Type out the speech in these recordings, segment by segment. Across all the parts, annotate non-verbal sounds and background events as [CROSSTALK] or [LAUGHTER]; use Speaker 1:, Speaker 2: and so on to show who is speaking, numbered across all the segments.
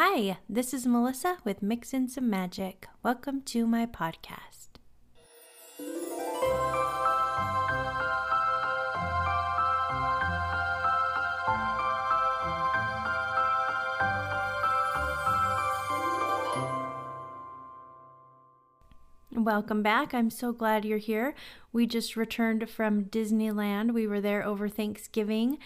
Speaker 1: Hi, this is Melissa with Mix in Some Magic. Welcome to my podcast. Welcome back. I'm so glad you're here. We just returned from Disneyland. We were there over Thanksgiving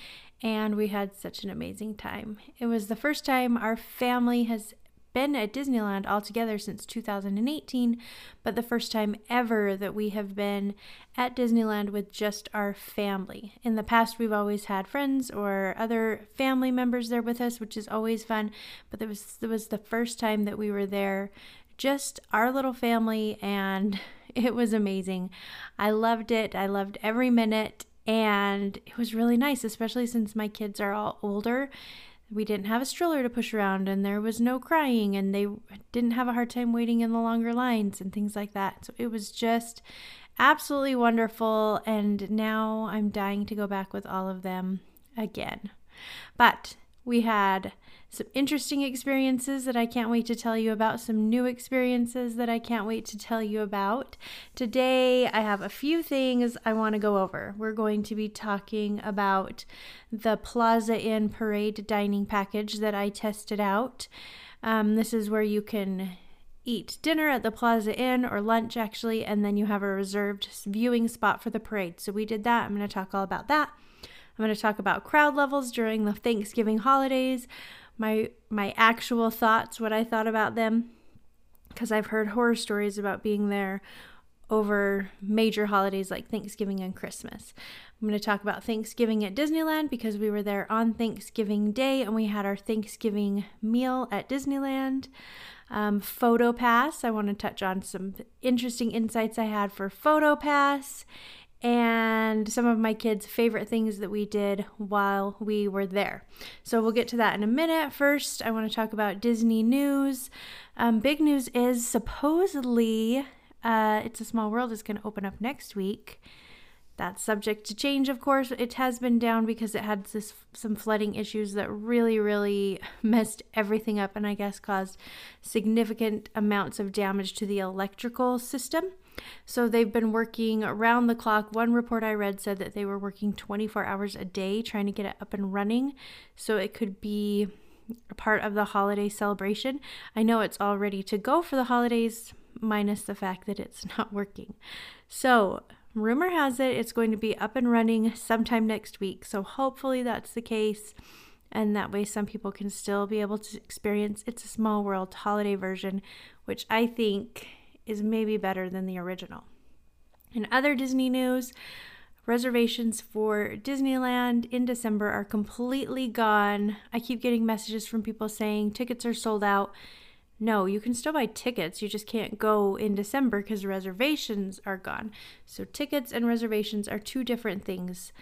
Speaker 1: and we had such an amazing time. It was the first time our family has been at Disneyland altogether since 2018, but the first time ever that we have been at Disneyland with just our family. In the past, we've always had friends or other family members there with us, which is always fun, but it was, it was the first time that we were there just our little family, and [LAUGHS] it was amazing. I loved it. I loved every minute, and it was really nice, especially since my kids are all older. We didn't have a stroller to push around, and there was no crying, and they didn't have a hard time waiting in the longer lines and things like that. So it was just absolutely wonderful, and now I'm dying to go back with all of them again. But we had some interesting experiences that I can't wait to tell you about, some new experiences that I can't wait to tell you about. Today, I have a few things I want to go over. We're going to be talking about the Plaza Inn Parade dining package that I tested out. Um, this is where you can eat dinner at the Plaza Inn or lunch actually, and then you have a reserved viewing spot for the parade. So we did that. I'm going to talk all about that. I'm going to talk about crowd levels during the Thanksgiving holidays my my actual thoughts, what I thought about them, because I've heard horror stories about being there over major holidays like Thanksgiving and Christmas. I'm going to talk about Thanksgiving at Disneyland because we were there on Thanksgiving Day and we had our Thanksgiving meal at Disneyland. Um, Photo Pass, I want to touch on some interesting insights I had for Photo Pass and some of my kids' favorite things that we did while we were there. So we'll get to that in a minute. First, I want to talk about Disney news. Um, big news is supposedly uh, It's a Small World is going to open up next week. That's subject to change, of course. It has been down because it had this some flooding issues that really, really [LAUGHS] messed everything up, and I guess caused significant amounts of damage to the electrical system. So they've been working around the clock. One report I read said that they were working 24 hours a day trying to get it up and running so it could be a part of the holiday celebration. I know it's all ready to go for the holidays, minus the fact that it's [LAUGHS] not working. So, rumor has it it's going to be up and running sometime next week. So, hopefully, that's the case. And that way, some people can still be able to experience It's a Small World holiday version, which I think is maybe better than the original. In other Disney news, reservations for Disneyland in December are completely gone. I keep getting messages from people saying tickets are sold out. No, you can still buy tickets. You just can't go in December because reservations are gone. So, tickets and reservations are two different things.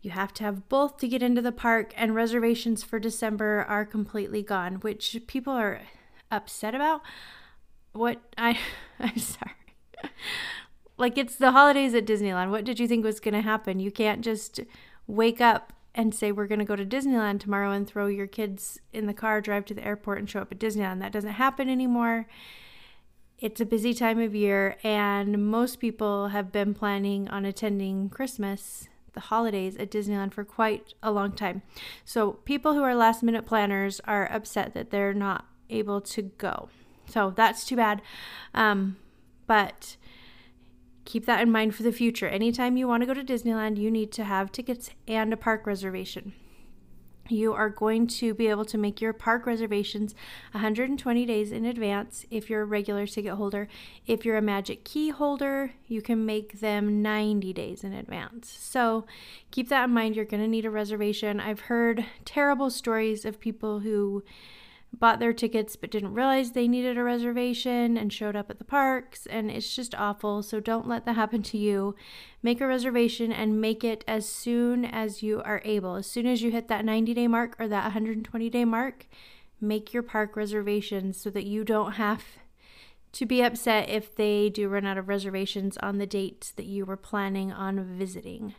Speaker 1: You have to have both to get into the park, and reservations for December are completely gone, which people are upset about what I [LAUGHS] I'm sorry. like it's the holidays at Disneyland. What did you think was going to happen? You can't just wake up and say we're going to go to Disneyland tomorrow and throw your kids in the car, drive to the airport and show up at Disneyland. That doesn't happen anymore. It's a busy time of year and most people have been planning on attending Christmas the holidays at Disneyland for quite a long time. So, people who are last minute planners are upset that they're not able to go. So that's too bad. Um, but keep that in mind for the future. Anytime you want to go to Disneyland, you need to have tickets and a park reservation. You are going to be able to make your park reservations 120 days in advance if you're a regular ticket holder. If you're a Magic Key holder, you can make them 90 days in advance. So keep that in mind. You're going to need a reservation. I've heard terrible stories of people who bought their tickets but didn't realize they needed a reservation and showed up at the parks and it's just awful. So don't let that happen to you. Make a reservation and make it as soon as you are able. As soon as you hit that 90 day mark or that 120 day mark make your park reservations so that you don't have to be upset if they do run out of reservations on the dates that you were planning on visiting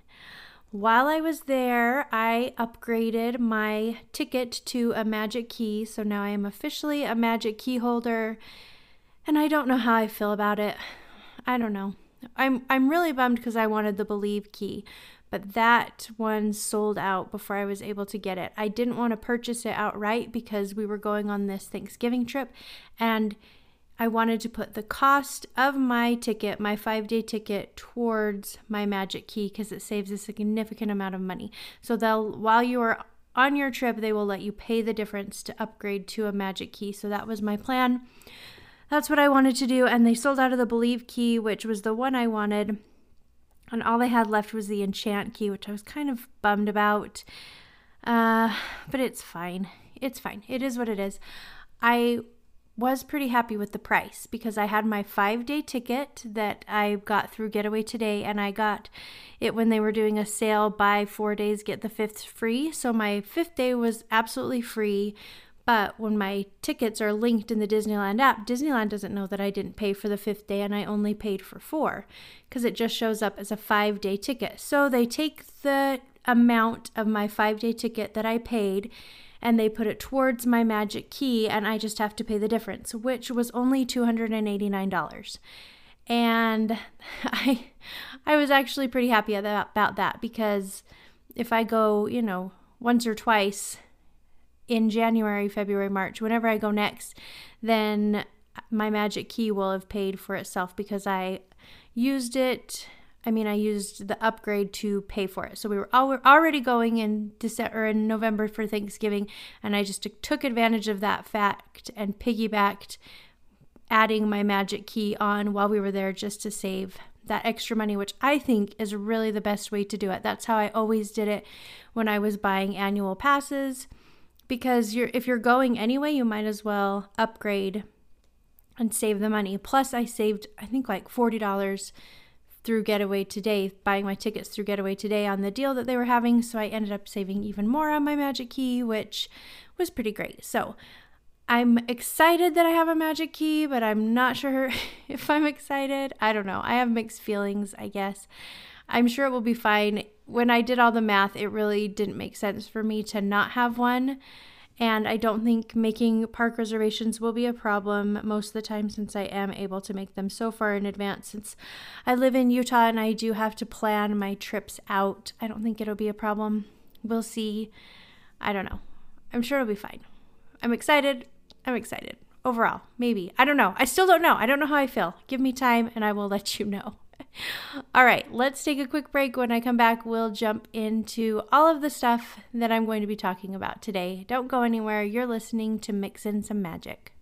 Speaker 1: While I was there, I upgraded my ticket to a magic key. So now I am officially a magic key holder. And I don't know how I feel about it. I don't know. I'm I'm really bummed because I wanted the believe key, but that one sold out before I was able to get it. I didn't want to purchase it outright because we were going on this Thanksgiving trip and I wanted to put the cost of my ticket, my five day ticket, towards my magic key because it saves a significant amount of money. So they'll, while you are on your trip, they will let you pay the difference to upgrade to a magic key. So that was my plan. That's what I wanted to do. And they sold out of the Believe key, which was the one I wanted. And all they had left was the Enchant key, which I was kind of bummed about. Uh, but it's fine. It's fine. It is what it is. I was pretty happy with the price because I had my five day ticket that I got through Getaway Today, and I got it when they were doing a sale buy four days, get the fifth free. So my fifth day was absolutely free. But when my tickets are linked in the Disneyland app, Disneyland doesn't know that I didn't pay for the fifth day and I only paid for four because it just shows up as a five day ticket. So they take the amount of my five day ticket that I paid and they put it towards my magic key and I just have to pay the difference, which was only $289. And [LAUGHS] I I was actually pretty happy about that because if I go, you know, once or twice in January, February, March, whenever I go next, then my magic key will have paid for itself because I used it I mean, I used the upgrade to pay for it. So we were already going in December or in November for Thanksgiving, and I just took advantage of that fact and piggybacked adding my magic key on while we were there just to save that extra money, which I think is really the best way to do it. That's how I always did it when I was buying annual passes because you're if you're going anyway, you might as well upgrade and save the money. Plus I saved I think like $40 through Getaway Today, buying my tickets through Getaway Today on the deal that they were having. So I ended up saving even more on my Magic Key, which was pretty great. So I'm excited that I have a Magic Key, but I'm not sure [LAUGHS] if I'm excited. I don't know. I have mixed feelings, I guess. I'm sure it will be fine. When I did all the math, it really didn't make sense for me to not have one. And I don't think making park reservations will be a problem most of the time since I am able to make them so far in advance. Since I live in Utah and I do have to plan my trips out, I don't think it'll be a problem. We'll see. I don't know. I'm sure it'll be fine. I'm excited. I'm excited. Overall, maybe. I don't know. I still don't know. I don't know how I feel. Give me time and I will let you know. [LAUGHS] All right, let's take a quick break. When I come back, we'll jump into all of the stuff that I'm going to be talking about today. Don't go anywhere. You're listening to Mix in Some Magic.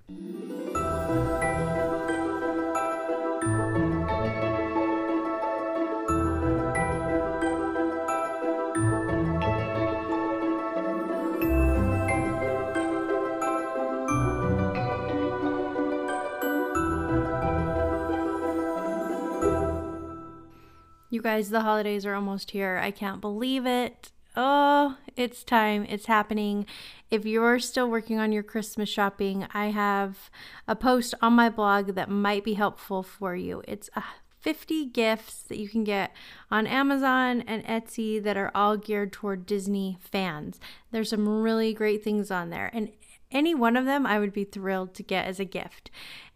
Speaker 1: You guys, the holidays are almost here. I can't believe it. Oh, it's time. It's happening. If you're still working on your Christmas shopping, I have a post on my blog that might be helpful for you. It's uh, 50 gifts that you can get on Amazon and Etsy that are all geared toward Disney fans. There's some really great things on there, and any one of them I would be thrilled to get as a gift.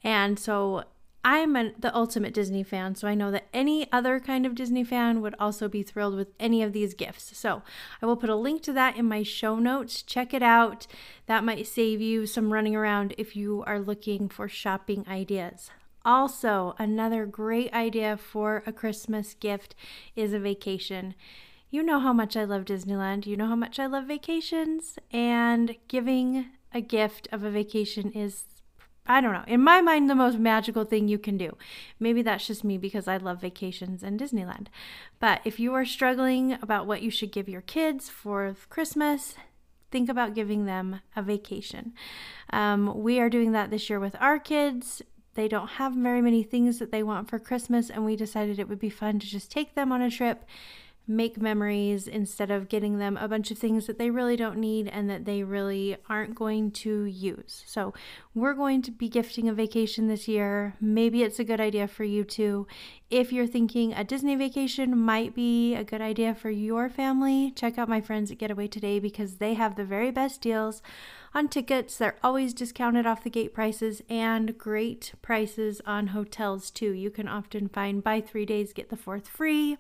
Speaker 1: And so I'm an, the ultimate Disney fan, so I know that any other kind of Disney fan would also be thrilled with any of these gifts. So I will put a link to that in my show notes. Check it out. That might save you some running around if you are looking for shopping ideas. Also, another great idea for a Christmas gift is a vacation. You know how much I love Disneyland. You know how much I love vacations. And giving a gift of a vacation is I don't know. In my mind, the most magical thing you can do. Maybe that's just me because I love vacations and Disneyland. But if you are struggling about what you should give your kids for Christmas, think about giving them a vacation. Um, we are doing that this year with our kids. They don't have very many things that they want for Christmas, and we decided it would be fun to just take them on a trip make memories instead of getting them a bunch of things that they really don't need and that they really aren't going to use. So, we're going to be gifting a vacation this year. Maybe it's a good idea for you too. If you're thinking a Disney vacation might be a good idea for your family, check out my friends at Getaway Today because they have the very best deals on tickets. They're always discounted off the gate prices and great prices on hotels too. You can often find buy three days, get the fourth free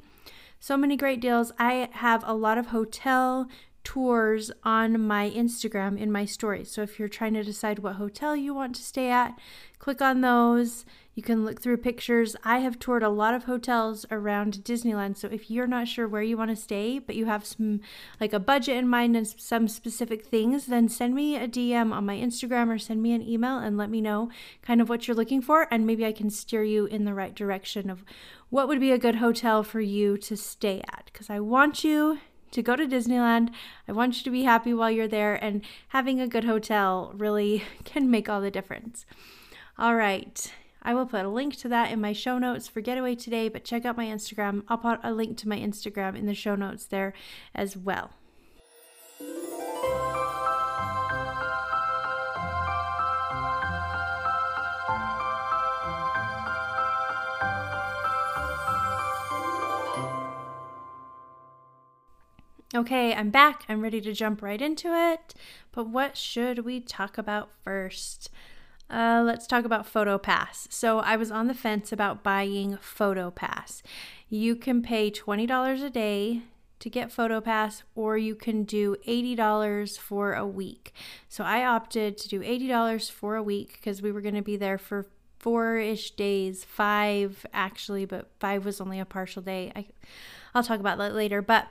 Speaker 1: so many great deals. I have a lot of hotel tours on my Instagram in my stories. So if you're trying to decide what hotel you want to stay at, click on those. You can look through pictures. I have toured a lot of hotels around Disneyland. So if you're not sure where you want to stay, but you have some like a budget in mind and some specific things, then send me a DM on my Instagram or send me an email and let me know kind of what you're looking for and maybe I can steer you in the right direction of what would be a good hotel for you to stay at because I want you to go to Disneyland. I want you to be happy while you're there, and having a good hotel really [LAUGHS] can make all the difference. All right. I will put a link to that in my show notes for Getaway today, but check out my Instagram. I'll put a link to my Instagram in the show notes there as well. Okay, I'm back. I'm ready to jump right into it. But what should we talk about first? Uh, let's talk about PhotoPass. So I was on the fence about buying PhotoPass. You can pay $20 a day to get PhotoPass, or you can do $80 for a week. So I opted to do $80 for a week because we were going to be there for four ish days, five actually, but five was only a partial day. I, I'll talk about that later. But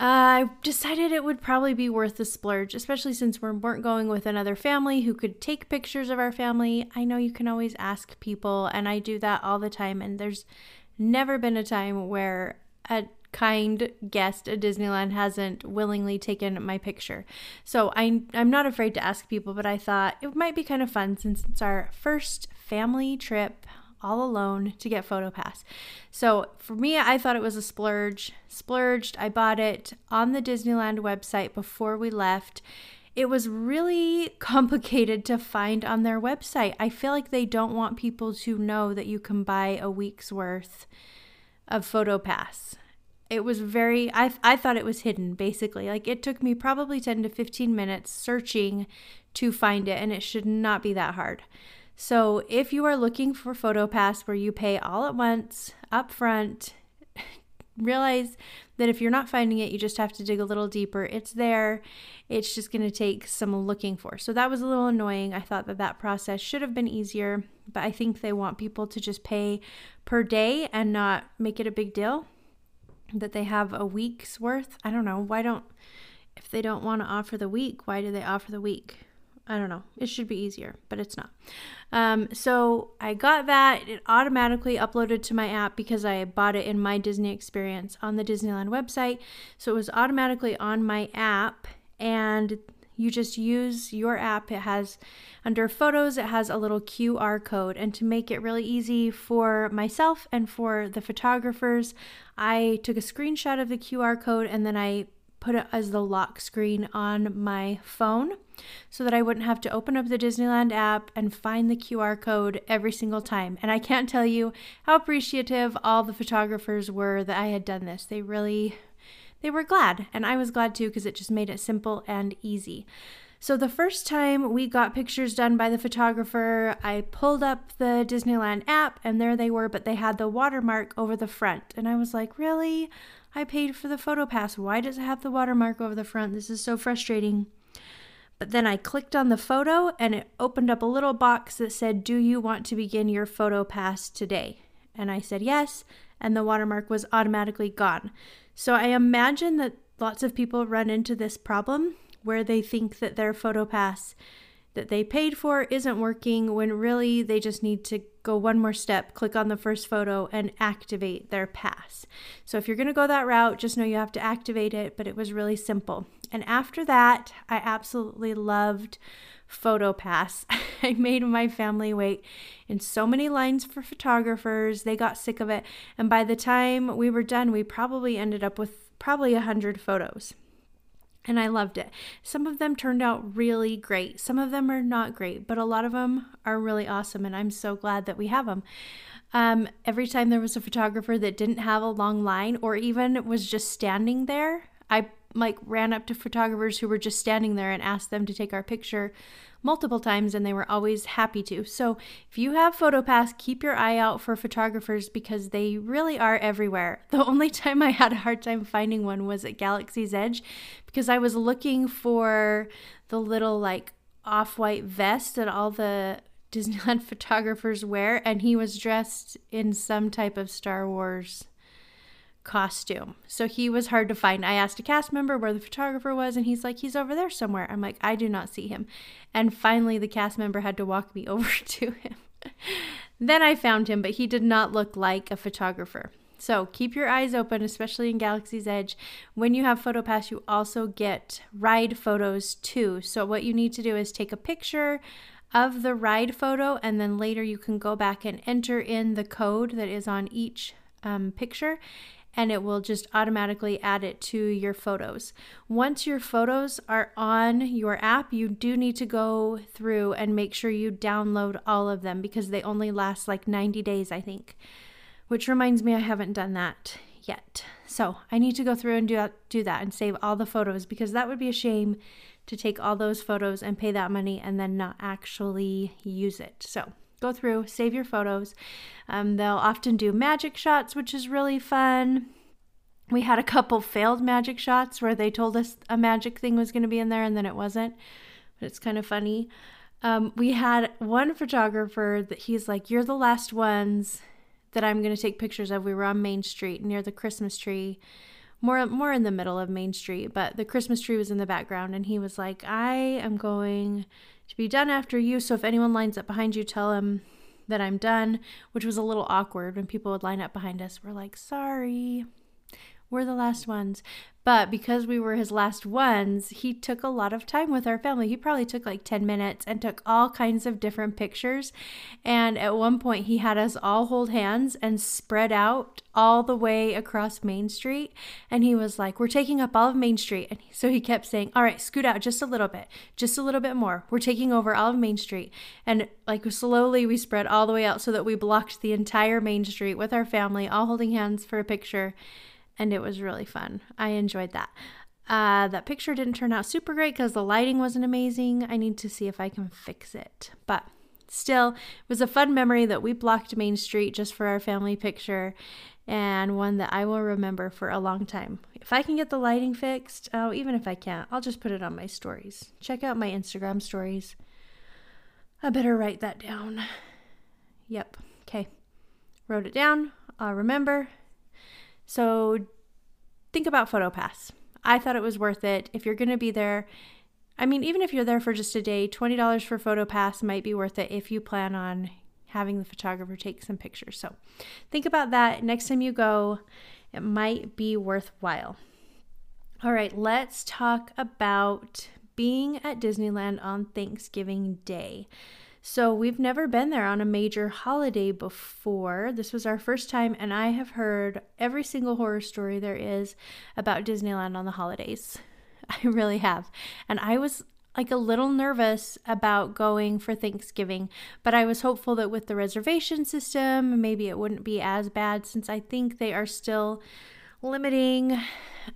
Speaker 1: I decided it would probably be worth the splurge, especially since we weren't going with another family who could take pictures of our family. I know you can always ask people, and I do that all the time, and there's never been a time where a kind guest at Disneyland hasn't willingly taken my picture. So I, I'm not afraid to ask people, but I thought it might be kind of fun since it's our first family trip all alone to get PhotoPass. So for me, I thought it was a splurge. Splurged. I bought it on the Disneyland website before we left. It was really [LAUGHS] complicated to find on their website. I feel like they don't want people to know that you can buy a week's worth of PhotoPass. It was very, I, I thought it was hidden basically. Like it took me probably 10 to 15 minutes searching to find it, and it should not be that hard. So, if you are looking for PhotoPass where you pay all at once, up front, [LAUGHS] realize that if you're not finding it, you just have to dig a little deeper. It's there. It's just going to take some looking for. So that was a little annoying. I thought that that process should have been easier, but I think they want people to just pay per day and not make it a big deal that they have a week's worth. I don't know. Why don't if they don't want to offer the week, why do they offer the week? I don't know. It should be easier, but it's not. Um, so I got that. It automatically uploaded to my app because I bought it in my Disney experience on the Disneyland website. So it was automatically on my app, and you just use your app. It has under photos, it has a little QR code. And to make it really easy for myself and for the photographers, I took a screenshot of the QR code and then I put it as the lock screen on my phone so that I wouldn't have to open up the Disneyland app and find the QR code every single time. And I can't tell you how appreciative all the photographers were that I had done this. They really they were glad, and I was glad too because it just made it simple and easy. So the first time we got pictures done by the photographer, I pulled up the Disneyland app and there they were, but they had the watermark over the front. And I was like, "Really? I paid for the photo pass. Why does it have the watermark over the front? This is so frustrating." But then I clicked on the photo and it opened up a little box that said, Do you want to begin your photo pass today? And I said yes, and the watermark was automatically gone. So I imagine that lots of people run into this problem where they think that their photo pass that they paid for isn't working when really they just need to go one more step, click on the first photo, and activate their pass. So if you're going to go that route, just know you have to activate it, but it was really simple. And after that, I absolutely loved PhotoPass. [LAUGHS] I made my family wait in so many lines for photographers. They got sick of it. And by the time we were done, we probably ended up with probably a hundred photos. And I loved it. Some of them turned out really great. Some of them are not great, but a lot of them are really awesome. And I'm so glad that we have them. Um, every time there was a photographer that didn't have a long line or even was just standing there, I like ran up to photographers who were just standing there and asked them to take our picture multiple times and they were always happy to. So, if you have PhotoPass, keep your eye out for photographers because they really are everywhere. [LAUGHS] The only time I had a hard time finding one was at Galaxy's Edge because I was looking for the little like off-white vest that all the [LAUGHS] Disneyland photographers wear and he was dressed in some type of Star Wars costume. So he was hard to find. I asked a cast member where the photographer was, and he's like, he's over there somewhere. I'm like, I do not see him. And finally, the cast member had to walk me [LAUGHS] over to him. then I found him, but he did not look like a photographer. So keep your eyes open, especially in Galaxy's Edge. When you have PhotoPass, you also get ride photos too. So what you need to do is take a picture of the ride photo, and then later you can go back and enter in the code that is on each um, picture and it will just automatically add it to your photos. Once your photos are on your app, you do need to go through and make sure you download all of them because they only last like 90 days, I think. Which reminds me, I haven't done that yet. So I need to go through and do that, do that and save all the photos because that would be a shame to take all those photos and pay that money and then not actually use it. So go through, save your photos. Um, they'll often do magic shots, which is really fun. We had a couple failed magic shots where they told us a magic thing was going to be in there and then it wasn't. But it's kind of funny. Um, we had one photographer that he's like, You're the last ones that I'm going to take pictures of. We were on Main Street near the Christmas tree. More, more in the middle of Main Street, but the Christmas tree was in the background, and he was like, "I am going to be done after you. So if anyone lines up behind you, tell them that I'm done, which was a little awkward when people would line up behind us. We're like, sorry, we're the last ones. But because we were his last ones, he took a lot of time with our family. He probably took like 10 minutes and took all kinds of different pictures. And at one point, he had us all hold hands and spread out all the way across Main Street. And he was like, We're taking up all of Main Street. And so he kept saying, All right, scoot out just a little bit, just a little bit more. We're taking over all of Main Street. And like slowly, we spread all the way out so that we blocked the entire Main Street with our family, all holding hands for a picture and it was really fun. I enjoyed that. Uh, that picture didn't turn out super great because the lighting wasn't amazing. I need to see if I can fix it. But still, it was a fun memory that we blocked Main Street just for our family picture and one that I will remember for a long time. If I can get the lighting fixed, oh, even if I can't, I'll just put it on my stories. Check out my Instagram stories. I better write that down. Yep. Okay. Wrote it down. I'll remember. So think about PhotoPass. I thought it was worth it. If you're going to be there, I mean, even if you're there for just a day, $20 for PhotoPass might be worth it if you plan on having the photographer take some pictures. So think about that next time you go. It might be worthwhile. All right, let's talk about being at Disneyland on Thanksgiving Day. So we've never been there on a major holiday before. This was our first time, and I have heard every single horror story there is about Disneyland on the holidays. [LAUGHS] I really have. And I was like a little nervous about going for Thanksgiving, but I was hopeful that with the reservation system, maybe it wouldn't be as bad since I think they are still limiting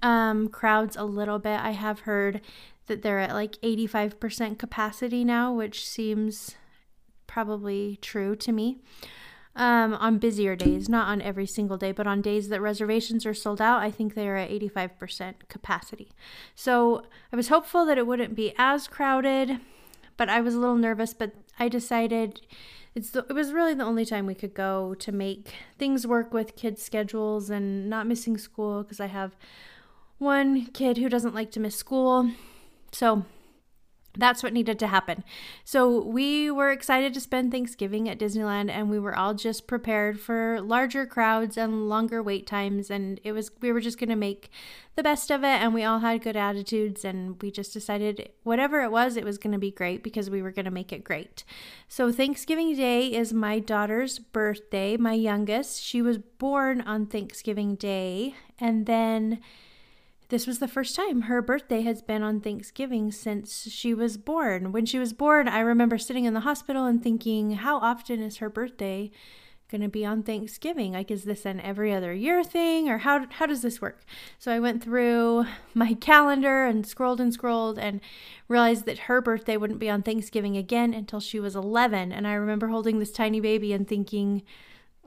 Speaker 1: um, crowds a little bit. I have heard that they're at like 85% capacity now, which seems probably true to me. Um, on busier days, not on every single day, but on days that reservations are sold out, I think they are at 85% capacity. So I was hopeful that it wouldn't be as crowded, but I was a little nervous. But I decided it's the, it was really the only time we could go to make things work with kids' schedules and not missing school because I have one kid who doesn't like to miss school. So that's what needed to happen. So we were excited to spend Thanksgiving at Disneyland and we were all just prepared for larger crowds and longer wait times and it was we were just going to make the best of it and we all had good attitudes and we just decided whatever it was it was going to be great because we were going to make it great. So Thanksgiving Day is my daughter's birthday, my youngest. She was born on Thanksgiving Day and then this was the first time her birthday has been on Thanksgiving since she was born. When she was born, I remember sitting in the hospital and thinking, how often is her birthday going to be on Thanksgiving? Like, is this an every other year thing or how, how does this work? So I went through my calendar and scrolled and scrolled and realized that her birthday wouldn't be on Thanksgiving again until she was 11. And I remember holding this tiny baby and thinking,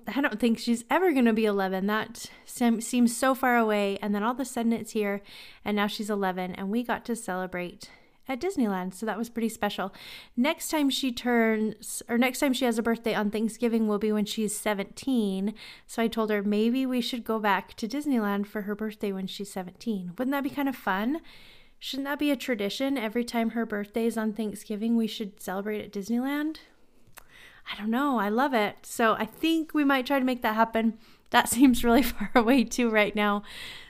Speaker 1: I don't think she's ever going to be 11. That seems so far away. And then all of a sudden it's here, and now she's 11, and we got to celebrate at Disneyland. So that was pretty special. Next time she turns, or next time she has a birthday on Thanksgiving, will be when she's 17. So I told her maybe we should go back to Disneyland for her birthday when she's 17. Wouldn't that be kind of fun? Shouldn't that be a tradition? Every time her birthday is on Thanksgiving, we should celebrate at Disneyland? I don't know. I love it. So I think we might try to make that happen. That [LAUGHS] seems really far away too right now.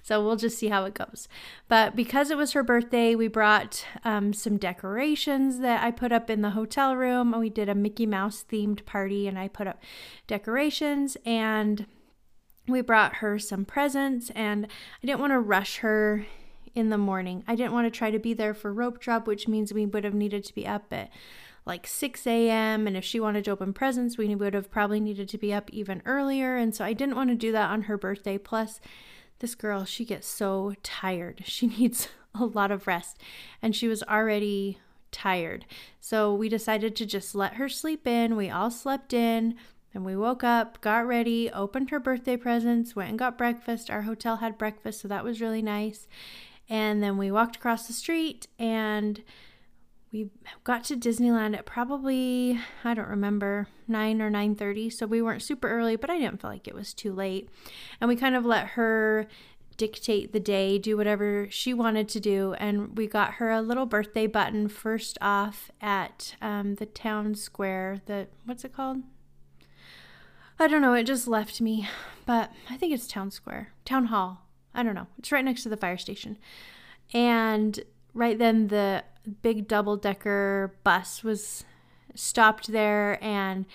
Speaker 1: So we'll just see how it goes. But because it was her birthday, we brought um, some decorations that I put up in the hotel room. We did a Mickey Mouse themed party and I put up decorations and we brought her some presents and I didn't want to rush her in the morning. I didn't want to try to be there for rope drop, which means we would have needed to be up at like 6 a.m. And if she wanted to open presents, we would have probably needed to be up even earlier. And so I didn't want to do that on her birthday. Plus, this girl, she gets so tired. [LAUGHS] She needs a lot of rest. And she was already tired. So we decided to just let her sleep in. We all slept in. And we woke up, got ready, opened her birthday presents, went and got breakfast. Our hotel had breakfast, so that was really nice. And then we walked across the street and we got to Disneyland at probably I don't remember 9 or 9:30 so we weren't super early but I didn't feel like it was too late. And we kind of let her dictate the day do whatever she wanted to do and we got her a little birthday button first off at um, the town square the what's it called? I don't know it just left me but I think it's town square town hall I don't know it's right next to the fire station. And right then the big double decker bus was stopped there and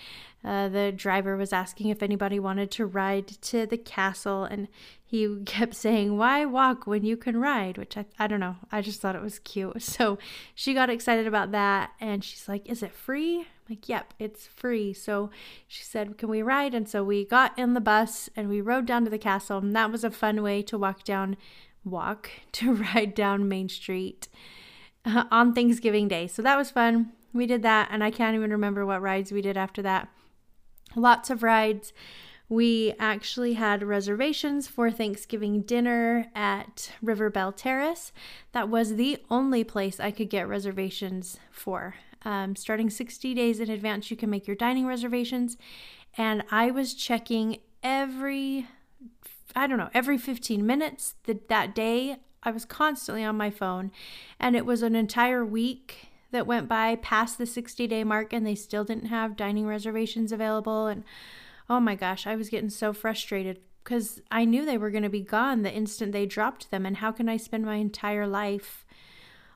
Speaker 1: uh, the driver was asking if anybody wanted to ride to the castle. And he [LAUGHS] kept saying why walk when you can ride? Which I, I don't know. I just thought it was cute. [LAUGHS] So she got excited about that and she's like is it free? I'm like yep it's free. So she said can we ride? And so we got in the bus and we rode down to the castle. And that was a fun way to walk down walk [LAUGHS] to ride down Main Street uh, on Thanksgiving Day. So that was fun. We did that, and I can't even remember what rides we did after that. Lots of rides. We actually had reservations for Thanksgiving dinner at River Belle Terrace. That was the only place I could get reservations for. Um, starting 60 days in advance, you can make your dining reservations. And I was checking every I don't know, every 15 minutes that, that day, I was constantly on my phone. And it was an entire week that went by past the 60 day mark, and they still didn't have dining reservations available. And oh my gosh, I was getting so frustrated because I knew they were going to be gone the instant they dropped them. And how can I spend my entire life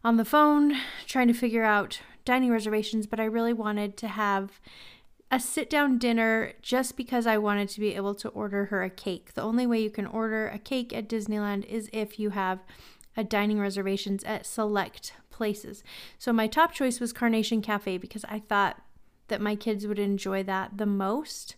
Speaker 1: on the phone trying to figure out dining reservations? But I really wanted to have a sit down dinner just because I wanted to be able to order her a cake. The only way you can order a cake at Disneyland is if you have a dining reservations at select places. So my top choice was Carnation Cafe because I thought that my kids would enjoy that the most.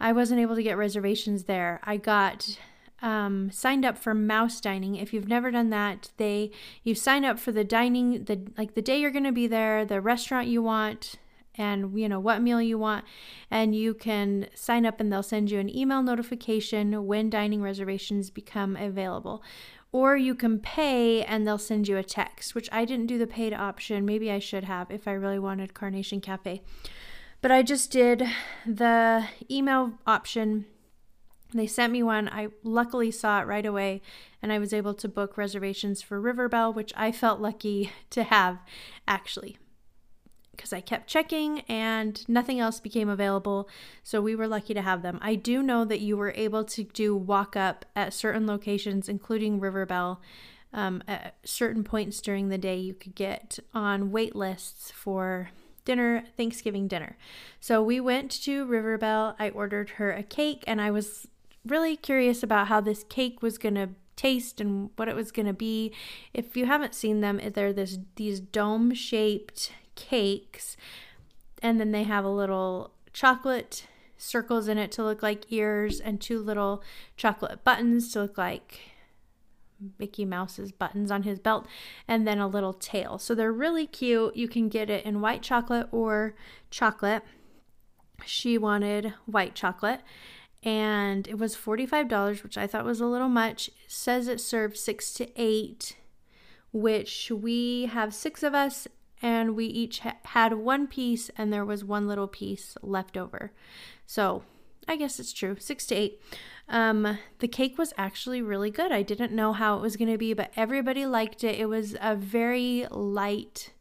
Speaker 1: I wasn't able to get reservations there. I got um, signed up for mouse dining. If you've never done that, they you sign up for the dining the like the day you're going to be there, the restaurant you want, and you know what meal you want and you can sign up and they'll send you an email notification when dining reservations become available. Or you can pay and they'll send you a text which I didn't do the paid option. Maybe I should have if I really wanted Carnation Cafe. But I just did the email option. They sent me one. I luckily saw it right away and I was able to book reservations for River Belle, which I felt lucky to have actually because I kept checking and nothing else became available. So we were lucky to have them. I do know that you were able to do walk up at certain locations, including River Belle. Um, at certain points during the day, you could get on wait lists for dinner, Thanksgiving dinner. So we went to River Belle. I ordered her a cake, and I was really curious about how this cake was going to taste and what it was going to be. If you haven't seen them, they're this these dome shaped cakes, and then they have a little chocolate circles in it to look like ears, and two little chocolate buttons to look like Mickey Mouse's buttons on his belt, and then a little tail. So they're really cute. You can get it in white chocolate or chocolate. She wanted white chocolate and it was $45, which I thought was a little much. It says it serves six to eight, which we have six of us and we each ha- had one piece and there was one little piece left over. So I guess it's true, six to eight. Um, the cake was actually really good. I didn't know how it was going to be, but everybody liked it. It was a very light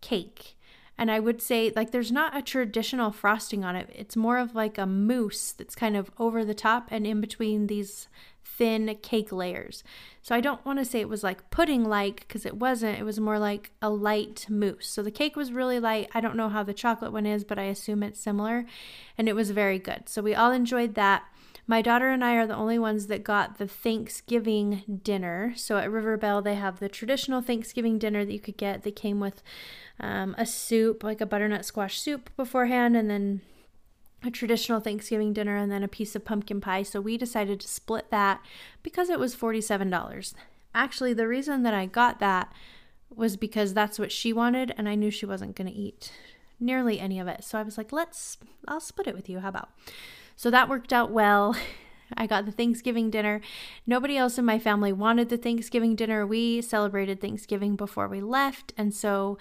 Speaker 1: cake. And I would say, like, there's not a traditional frosting on it. It's more of like a mousse that's kind of over the top and in between these thin cake layers. So I don't want to say it was like pudding like because it wasn't. It was more like a light mousse. So the cake was really light. I don't know how the chocolate one is, but I assume it's similar. And it was very good. So we all enjoyed that. My daughter and I are the only ones that got the Thanksgiving dinner. So at River Belle, they have the traditional Thanksgiving dinner that you could get. They came with um, a soup, like a butternut squash soup beforehand, and then a traditional Thanksgiving dinner and then a piece of pumpkin pie. So we decided to split that because it was $47. Actually, the reason that I got that was because that's what she wanted and I knew she wasn't going to eat nearly any of it. So I was like, "Let's I'll split it with you. How about?" So that worked out well. [LAUGHS] I got the Thanksgiving dinner. Nobody else in my family wanted the Thanksgiving dinner. We celebrated Thanksgiving before we left, and so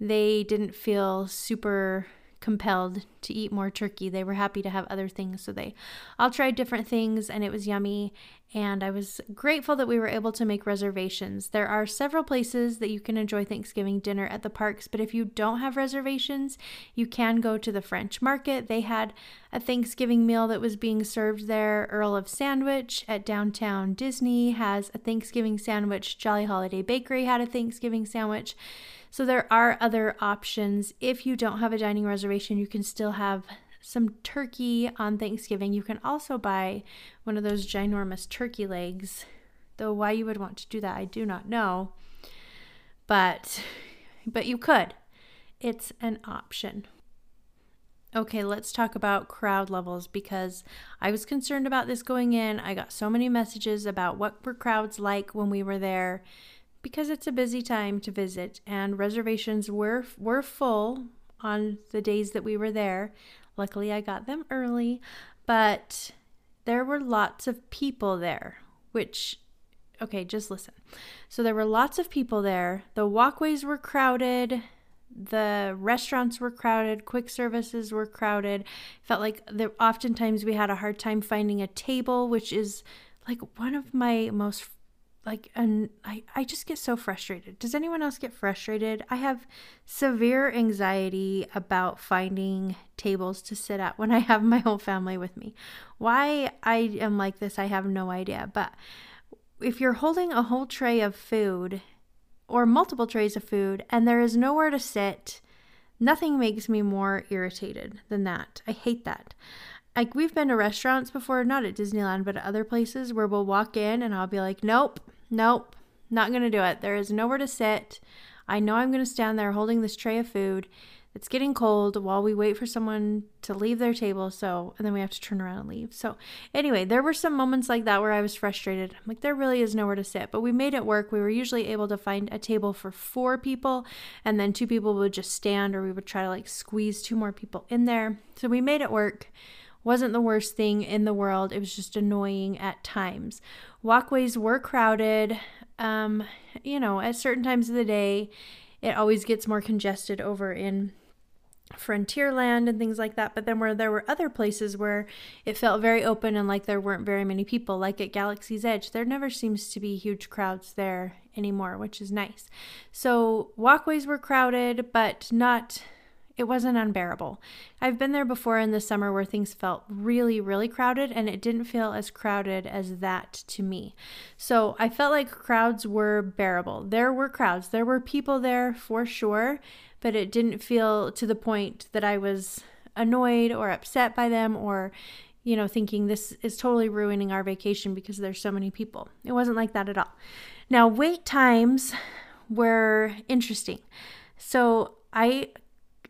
Speaker 1: they didn't feel super compelled to eat more turkey. They were happy to have other things. So they all tried different things and it was yummy. And I was grateful that we were able to make reservations. There are several places that you can enjoy Thanksgiving dinner at the parks, but if you don't have reservations, you can go to the French Market. They had a Thanksgiving meal that was being served there. Earl of Sandwich at downtown Disney has a Thanksgiving sandwich. Jolly Holiday Bakery had a Thanksgiving sandwich. So there are other options. If you don't have a dining reservation, you can still have some turkey on Thanksgiving. You can also buy one of those ginormous turkey legs. Though why you would want to do that, I do not know. But but you could. It's an option. Okay, let's talk about crowd levels because I was concerned about this going in. I got so many messages about what were crowds like when we were there because it's a busy time to visit and reservations were were full on the days that we were there. Luckily I got them early, but there were lots of people there, which okay, just listen. So there were lots of people there. The walkways were crowded. The restaurants were crowded, quick services were crowded. Felt like there oftentimes we had a hard time finding a table, which is like one of my most like and I, I just get so frustrated. Does anyone else get frustrated? I have severe anxiety about finding tables to sit at when i have my whole family with me. Why i am like this i have no idea but if you're holding a whole tray of food or multiple trays of food and there is nowhere to sit nothing makes me more irritated than that. I hate that. Like we've been to restaurants before not at disneyland but at other places where we'll walk in and i'll be like nope Nope, not going to do it. There is nowhere to sit. I know I'm going to stand there holding this tray of food. It's getting cold while we wait for someone to leave their table. So, and then we have to turn around and leave. So, anyway, there were some moments like that where I was frustrated. I'm like, there really is nowhere to sit. But we made it work. We were usually able to find a table for four people, and then two people would just stand, or we would try to like squeeze two more people in there. So, we made it work wasn't the worst thing in the world. It was just annoying at times. Walkways were crowded. Um, you know, at certain times of the day, it always gets more congested over in Frontierland and things like that. But then where there were other places where it felt very open and like there weren't very many people, like at Galaxy's Edge, there never seems to be huge crowds there anymore, which is nice. So walkways were crowded, but not it wasn't unbearable. I've been there before in the summer where things felt really, really crowded, and it didn't feel as crowded as that to me. So I felt like crowds were bearable. There were crowds, there were people there for sure, but it didn't feel to the point that I was annoyed or upset by them or you know, thinking this is totally ruining our vacation because there's so many people. It wasn't like that at all. Now, wait times were interesting. So I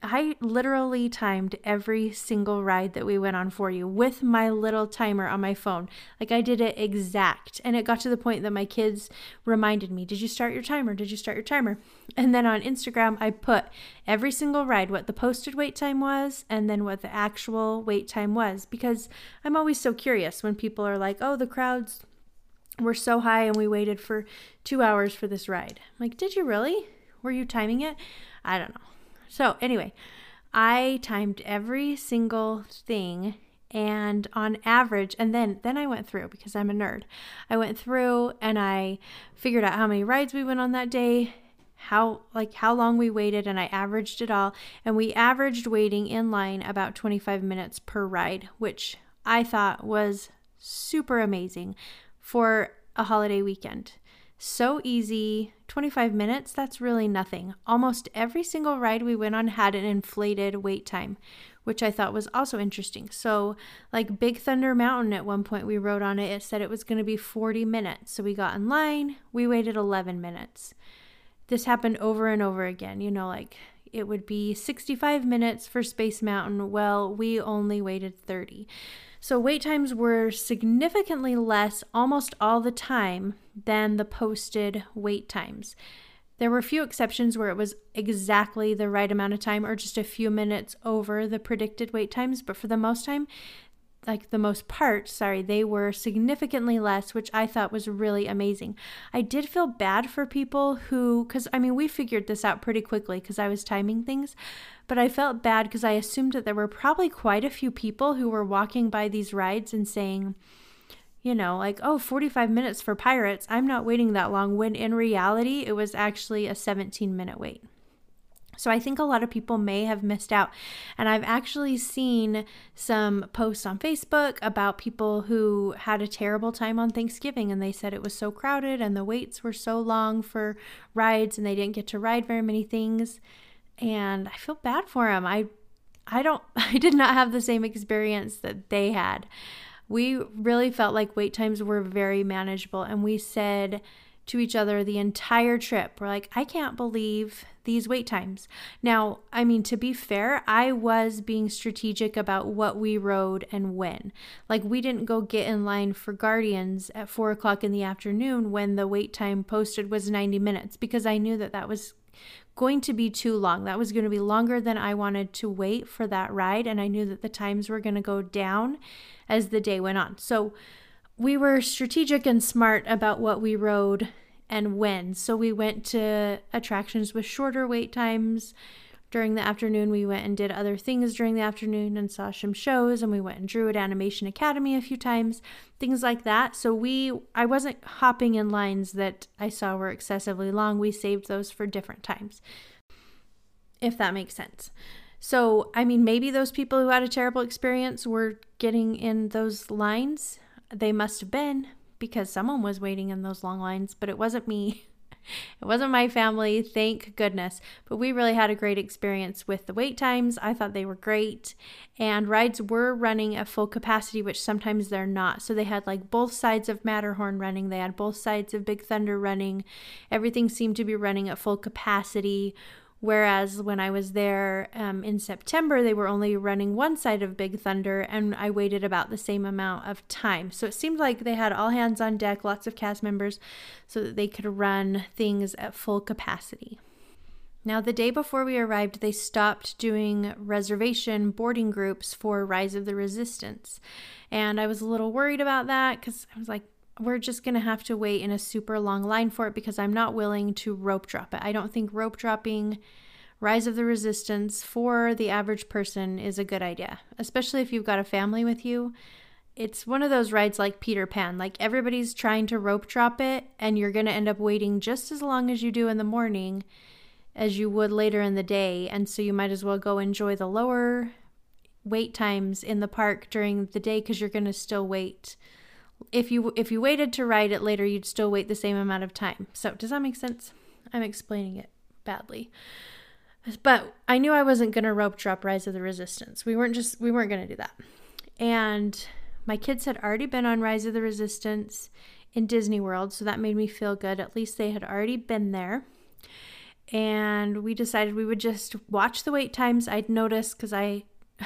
Speaker 1: I literally timed every single ride that we went on for you with my little timer on my phone. Like I did it exact. And it got to the point that my kids reminded me, Did you start your timer? Did you start your timer? And then on Instagram, I put every single ride, what the posted wait time was, and then what the actual wait time was. Because I'm always so curious when people are like, Oh, the crowds were so high and we waited for two hours for this ride. I'm like, Did you really? Were you timing it? I don't know. So, anyway, I timed every single thing and on average and then then I went through because I'm a nerd. I went through and I figured out how many rides we went on that day, how like how long we waited and I averaged it all and we averaged waiting in line about 25 minutes per ride, which I thought was super amazing for a holiday weekend. So easy. 25 minutes, that's really nothing. Almost every single ride we went on had an inflated wait time, which I thought was also interesting. So, like Big Thunder Mountain, at one point we rode on it, it said it was going to be 40 minutes. So we got in line, we waited 11 minutes. This happened over and over again, you know, like it would be 65 minutes for Space Mountain. Well, we only waited 30. So wait times were significantly less almost all the time than the posted wait times. There were a few exceptions where it was exactly the right amount of time or just a few minutes over the predicted wait times, but for the most time, like the most part, sorry, they were significantly less, which I thought was really amazing. I did feel bad for people who, because I mean, we figured this out pretty quickly because I was timing things, but I felt bad because I assumed that there were probably quite a few people who were walking by these rides and saying, you know, like, oh, 45 minutes for pirates. I'm not waiting that long, when in reality, it was actually a 17 minute wait. So I think a lot of people may have missed out. And I've actually seen some posts on Facebook about people who had a terrible time on Thanksgiving and they said it was so crowded and the waits were so long for rides and they didn't get to ride very many things. And I feel bad for them. I I don't [LAUGHS] I did not have the same experience that they had. We really felt like wait times were very manageable and we said to each other the entire trip. We're like, I can't believe these wait times. Now, I mean, to be fair, I was being strategic about what we rode and when. Like, we didn't go get in line for Guardians at four o'clock in the afternoon when the wait time posted was 90 minutes because I knew that that was going to be too long. That was going to be longer than I wanted to wait for that ride. And I knew that the times were going to go down as the day went on. So, we were strategic and smart about what we rode and when. So we went to attractions with shorter wait times. During the afternoon, we went and did other things during the afternoon and saw some shows, and we went and drew at Animation Academy a few times, things like that. So we, I wasn't hopping in lines that I saw were excessively long. We saved those for different times, if that makes sense. So, I mean, maybe those people who had a terrible experience were getting in those lines they must have been because someone was waiting in those long lines, but it wasn't me. [LAUGHS] It wasn't my family, thank goodness. But we really had a great experience with the wait times. I thought they were great. And rides were running at full capacity, which sometimes they're not. So they had like both sides of Matterhorn running, they had both sides of Big Thunder running. Everything seemed to be running at full capacity Whereas when I was there um, in September, they were only running one side of Big Thunder, and I waited about the same amount of time. So it seemed like they had all hands on deck, lots of cast members, so that they could run things at full capacity. Now, the day before we arrived, they stopped doing reservation boarding groups for Rise of the Resistance. And I was a little worried about that because I was like, we're just going to have to wait in a super long line for it because I'm not willing to rope drop it. I don't think rope dropping Rise of the Resistance for the average person is a good idea, especially if you've got a family with you. It's one of those rides like Peter Pan, like everybody's trying to rope drop it, and you're going to end up waiting just as long as you do in the morning as you would later in the day. And so you might as well go enjoy the lower wait times in the park during the day because you're going to still wait. If you if you waited to ride it later, you'd still wait the same amount of time. So does that make sense? I'm explaining it badly. But I knew I wasn't going to rope drop Rise of the Resistance. We weren't just we weren't going to do that. And my kids had already been on Rise of the Resistance in Disney World, so that made me feel good. At least they had already been there. And we decided we would just watch the wait times. I'd notice because I [SIGHS]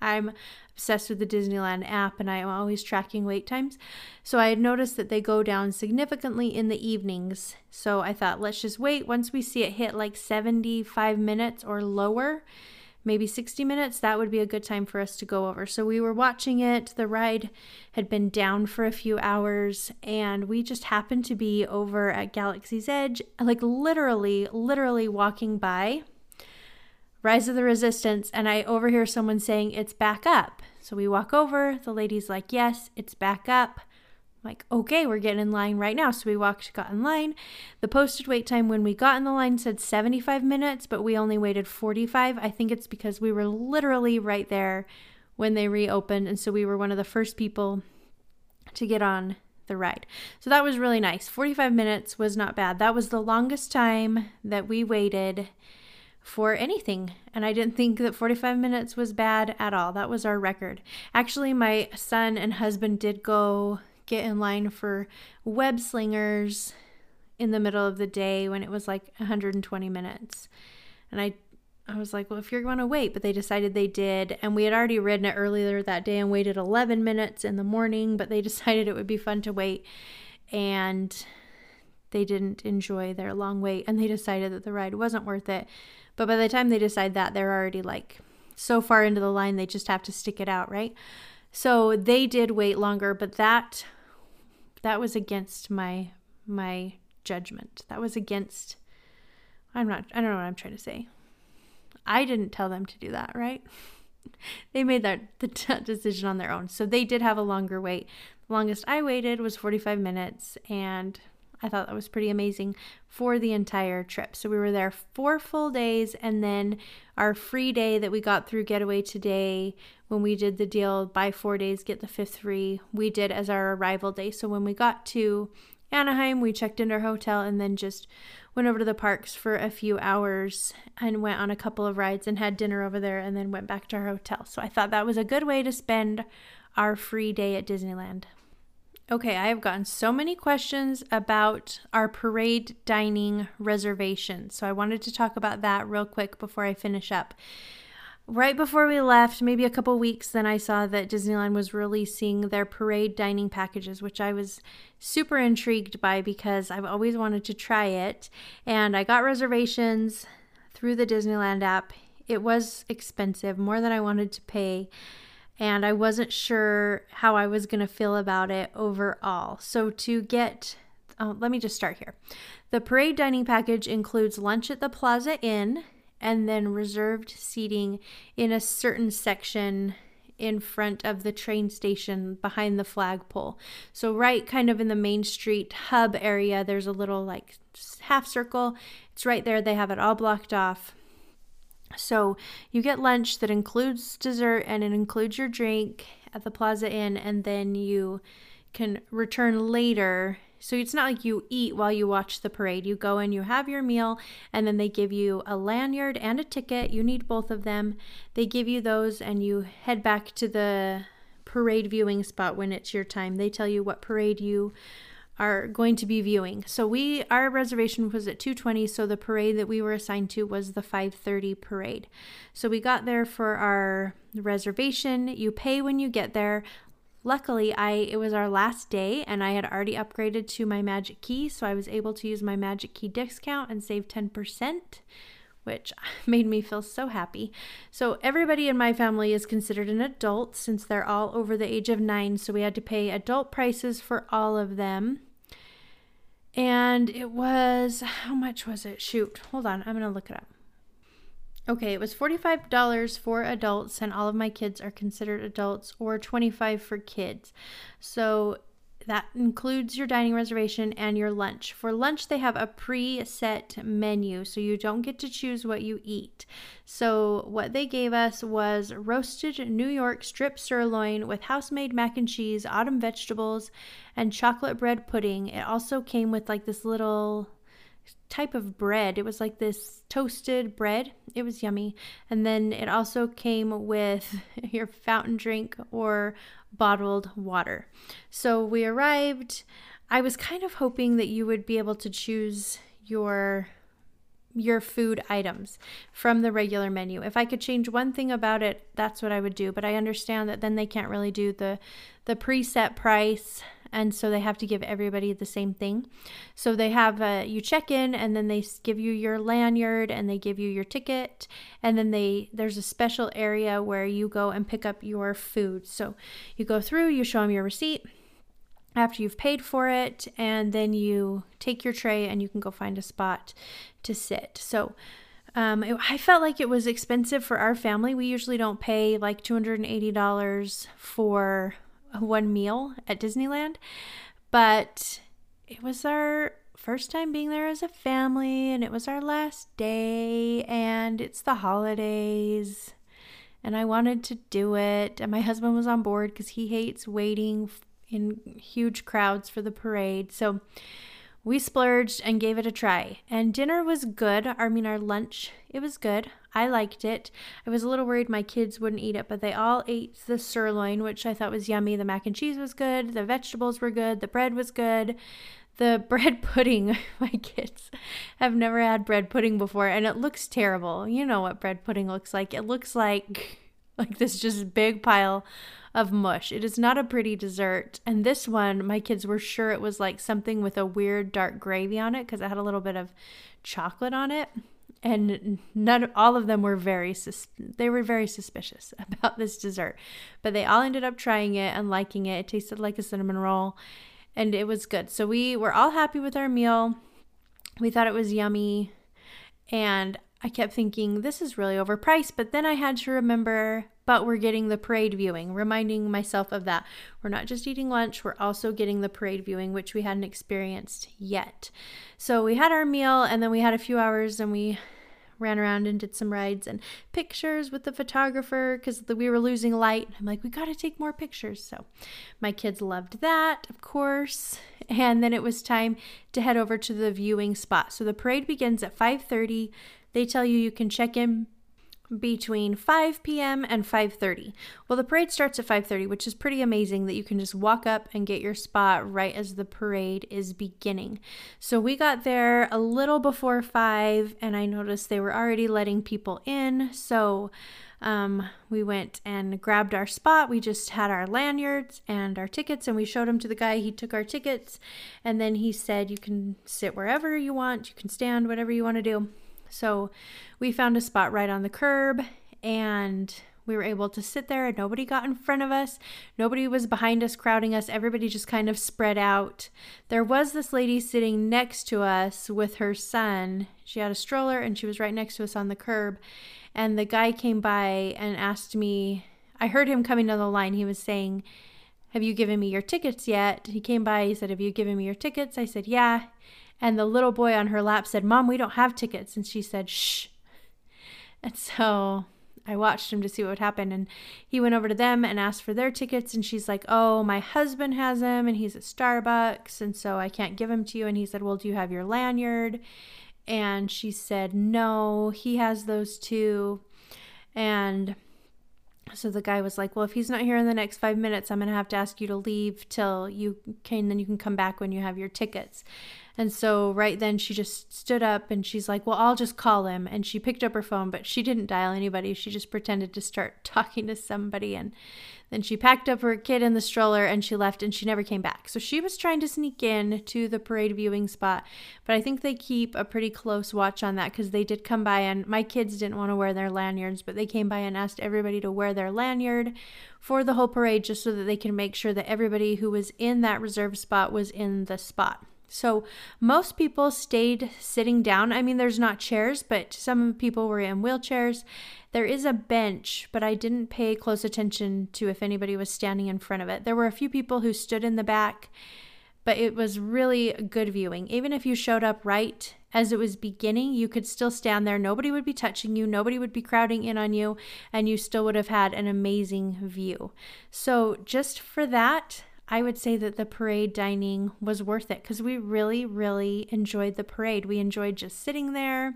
Speaker 1: I'm obsessed with the Disneyland app and I'm always tracking wait times. So I had noticed that they go down significantly in the evenings. So I thought, let's just wait. Once we see it hit like 75 minutes or lower, maybe 60 minutes, that would be a good time for us to go over. So we were watching it. The ride had been down for a few hours, and we just happened to be over at Galaxy's Edge, like literally, literally walking by Rise of the Resistance, and I overhear someone saying, It's back up. So we walk over. The lady's like, Yes, it's back up. I'm like, okay, we're getting in line right now. So we walked, got in line. The posted wait time when we got in the line said 75 minutes, but we only waited 45. I think it's because we were literally right there when they reopened. And so we were one of the first people to get on the ride. So that was really nice. 45 minutes was not bad. That was the longest time that we waited for anything. And I didn't think that 45 minutes was bad at all. That was our record. Actually, my son and husband did go get in line for web slingers in the middle of the day when it was like 120 minutes. And I I was like, well, if you're going to wait, but they decided they did. And we had already ridden it earlier that day and waited 11 minutes in the morning, but they [LAUGHS] decided it would be fun to wait. And they didn't enjoy their long wait and they decided that the ride wasn't worth it. But by the time they decide that, they're already like so far into the line, they just have to stick it out, right? So they did wait longer, but that that was against my my judgment. That was against I'm not I don't know what I'm trying to say. I didn't tell them to do that, right? [LAUGHS] they made that the t- decision on their own. So they did have a longer wait. The longest I waited was 45 minutes and I thought that was pretty amazing for the entire trip. So we were there four full days, and then our free day that we got through Getaway Today, when we did the deal buy four days, get the fifth free, we did as our arrival day. So when we got to Anaheim, we checked into our hotel and then just went over to the parks for a few hours and went on a couple of rides and had dinner over there and then went back to our hotel. So I thought that was a good way to spend our free day at Disneyland. Okay, I have gotten so many questions about our parade dining reservation. So I wanted to talk about that real quick before I finish up. Right before we left, maybe a couple weeks, then I saw that Disneyland was releasing their parade dining packages, which I was super intrigued by because I've always wanted to try it. And I got reservations through the Disneyland app. It was expensive, more than I wanted to pay and I wasn't sure how I was going to feel about it overall. So, to get, oh, let me just start here. The parade dining package includes lunch at the Plaza Inn and then reserved seating in a certain section in front of the train station behind the flagpole. So, right kind of in the Main Street hub area, there's a little like half circle. It's right there. They have it all blocked off. So you get lunch that includes dessert and it includes your drink at the Plaza Inn, and then you can return later. So it's not like you eat while you watch the parade. You go and you have your meal, and then they give you a lanyard and a ticket. You need both of them. They give you those, and you head back to the parade viewing spot when it's your time. They tell you what parade you are going to be viewing. So we our reservation was at 2:20, so the parade that we were assigned to was the 5:30 parade. So we got there for our reservation. You pay when you get there. Luckily, I it was our last day and I had already upgraded to my Magic Key, so I was able to use my Magic Key discount and save 10% which [LAUGHS] made me feel so happy. So, everybody in my family is considered an adult since they're all over the age of nine. So, we had to pay adult prices for all of them. And it was, how much was it? Shoot, hold on, I'm to look it up. Okay, it was $45 for adults, and all of my kids are considered adults, or 25 for kids. So that includes your dining reservation and your lunch. For lunch, they have a pre-set menu, so you don't get to choose what you eat. So what they gave us was roasted New York strip sirloin with house-made mac and cheese, autumn vegetables, and chocolate bread pudding. It also came with like this little type of bread. It was like this toasted bread. It was yummy. And then it also came with [LAUGHS] your fountain drink or bottled water. So we arrived. I was kind of hoping that you would be able to choose your your food items from the regular menu. If I could change one thing about it, that's what I would do, but I understand that then they can't really do the the preset price and so they have to give everybody the same thing. So they have uh, you check in, and then they give you your lanyard, and they give you your ticket, and then they there's a special area where you go and pick up your food. So you go through, you show them your receipt after you've paid for it, and then you take your tray and you can go find a spot to sit. So. Um, it, I felt like it was expensive for our family. We usually don't pay like $280 for one meal at Disneyland, but it was our first time being there as a family and it was our last day and it's the holidays and I wanted to do it and my husband was on board cuz he hates waiting in huge crowds for the parade. So we splurged and gave it a try. And dinner was good. I mean, our lunch, it was good. I liked it. I was a little worried my kids wouldn't eat it, but they all ate the sirloin, which I thought was yummy. The mac and cheese was good. The vegetables were good. The bread was good. The [LAUGHS] bread pudding, [LAUGHS] my kids have never had bread pudding before, and it looks terrible. You know what bread pudding looks like. It looks like [LAUGHS] like this just big pile of mush. It is not a pretty dessert. And this one, my kids were sure it was like something with a weird dark gravy on it because it had a little bit of chocolate on it. And none, all of them were very, sus- they were very suspicious [LAUGHS] about this dessert, but they all ended up trying it and liking it. It tasted like a cinnamon roll, and it was good. So we were all happy with our meal. We thought it was yummy, and I kept thinking this is really overpriced, but then I had to remember but we're getting the parade viewing, reminding myself of that. We're not just eating lunch, we're also getting the parade viewing, which we hadn't experienced yet. So we had our meal and then we had a few hours and we ran around and did some rides and pictures with the photographer because we were losing light. I'm like, we got to take more pictures. So my kids loved that, of course. [LAUGHS] And then it was time to head over to the viewing spot. So the parade begins at 5:30. They tell you you can check in between 5 p.m. and 5:30. Well, the parade starts at 5:30, which is pretty amazing that you can just walk up and get your spot right as the parade is beginning. So we got there a little before 5 and I noticed they were already letting people in. So um, we went and grabbed our spot. We just had our lanyards and our tickets, and we showed them to the guy. He took our tickets, and then he said, You can sit wherever you want, you can stand, whatever you want to do. So we found a spot right on the curb and we were able to sit there and nobody got in front of us. Nobody was behind us, crowding us. Everybody just kind of spread out. There was this lady sitting next to us with her son. She had a stroller and she was right next to us on the curb. And the guy came by and asked me, I heard him coming down the line. He was saying, Have you given me your tickets yet? He came by, he said, Have you given me your tickets? I said, Yeah. And the little boy on her lap said, Mom, we don't have tickets. And she said, Shh. And so I watched him to see what would happen. And he went over to them and asked for their tickets. And she's like, Oh, my husband has them and he's at Starbucks. And so I can't give them to you. And he said, Well, do you have your lanyard? And she said, No, he has those too. And so the guy was like, Well, if he's not here in the next five minutes, I'm going to have to ask you to leave till you can, then you can come back when you have your tickets. And so right then she just stood up and she's like, Well, I'll just call him. And she picked up her phone, but she didn't dial anybody. She just pretended to start [LAUGHS] talking to somebody. And then she packed up her kid in the stroller and she left and she never came back. So she was trying to sneak in to the parade viewing spot. But I think they keep a pretty close watch on that because they did come by and my kids didn't want to wear their lanyards, but they came by and asked everybody to wear their lanyard for the whole parade just so that they can make sure that everybody who was in that reserve spot was in the spot. So most people stayed sitting down. I mean, there's not chairs, but some people were in wheelchairs. There is a bench, but I didn't pay close attention to if anybody was standing in front of it. There were a few people who stood in the back, but it was really good viewing. Even if you showed up right as it was beginning, you could still stand there. Nobody would be touching you, nobody would be crowding in on you, and you still would have had an amazing view. So, just for that, I would say that the parade dining was worth it because we really, really enjoyed the parade. We enjoyed just sitting there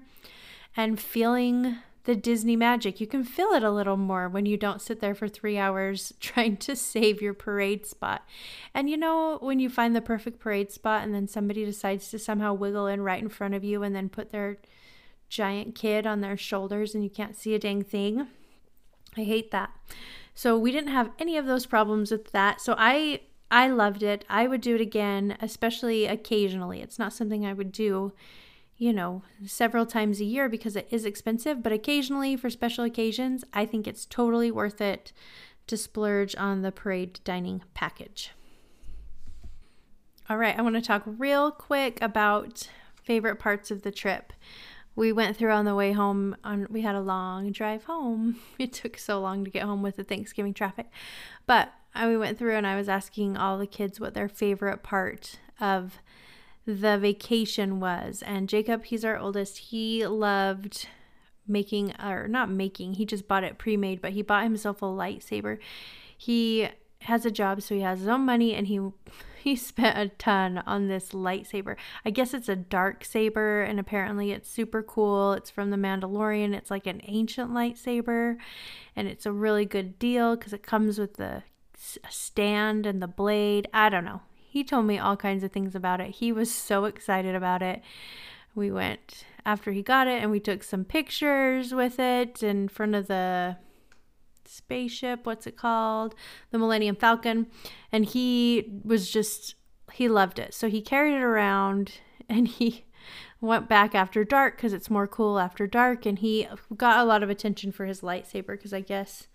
Speaker 1: and feeling the Disney magic. You can feel it a little more when you don't sit there for three hours [LAUGHS] trying to save your parade spot. And you know, when you find the perfect parade spot and then somebody decides to somehow wiggle in right in front of you and then put their giant kid on their shoulders and you can't see a dang thing. I hate that. So we didn't have any of those problems with that. So I I loved it. I would do it again, especially occasionally. It's not something I would do, you know, several times a year because it is expensive, but occasionally for special occasions, I think it's totally worth it to splurge on the parade dining package. All right, I want to talk real quick about favorite parts of the trip. We went through on the way home on we had a long drive home. [LAUGHS] It took so long to get home with the Thanksgiving traffic. But we went through and I was asking all the kids what their favorite part of the vacation was. And Jacob, he's our oldest, he loved making, or not making, he just bought it pre made, but he bought himself a lightsaber. He has a job, so he has his own money and he [LAUGHS] he spent a ton on this lightsaber. I guess it's a dark saber, and apparently it's super cool. It's from The Mandalorian. It's like an ancient lightsaber, and it's a really good deal because it comes with the stand and the blade. I don't know. He told me all kinds of things about it. He was so excited about it. We went after he got it and we took some pictures with it in front of the spaceship. What's it called? The Millennium Falcon. And he was just, he loved it. So he carried it around [LAUGHS] and he went back after dark because it's more cool after dark. And he got a lot of attention for his lightsaber because I guess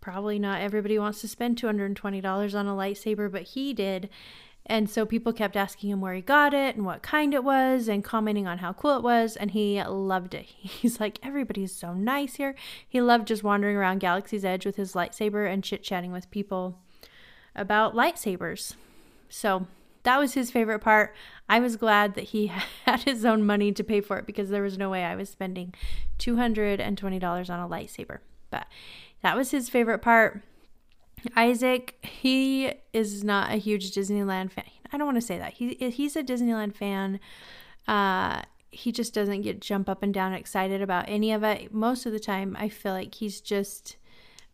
Speaker 1: probably not everybody wants to spend $220 on a lightsaber, but he did. And so people kept asking him where he got it and what kind it was and commenting on how cool it was. And he loved it. [LAUGHS] He's like, everybody's so nice here. He loved just wandering around Galaxy's Edge with his lightsaber and chit chatting with people about lightsabers. So that was his favorite part. I was glad that he [LAUGHS] had his own money to pay for it because there was no way I was spending $220 on a lightsaber. But that was his favorite part. Isaac, he is not a huge Disneyland fan. I don't want to say that. He he's a Disneyland fan. Uh, he just doesn't get jump up and down excited about any of it. Most of the time, I feel like he's just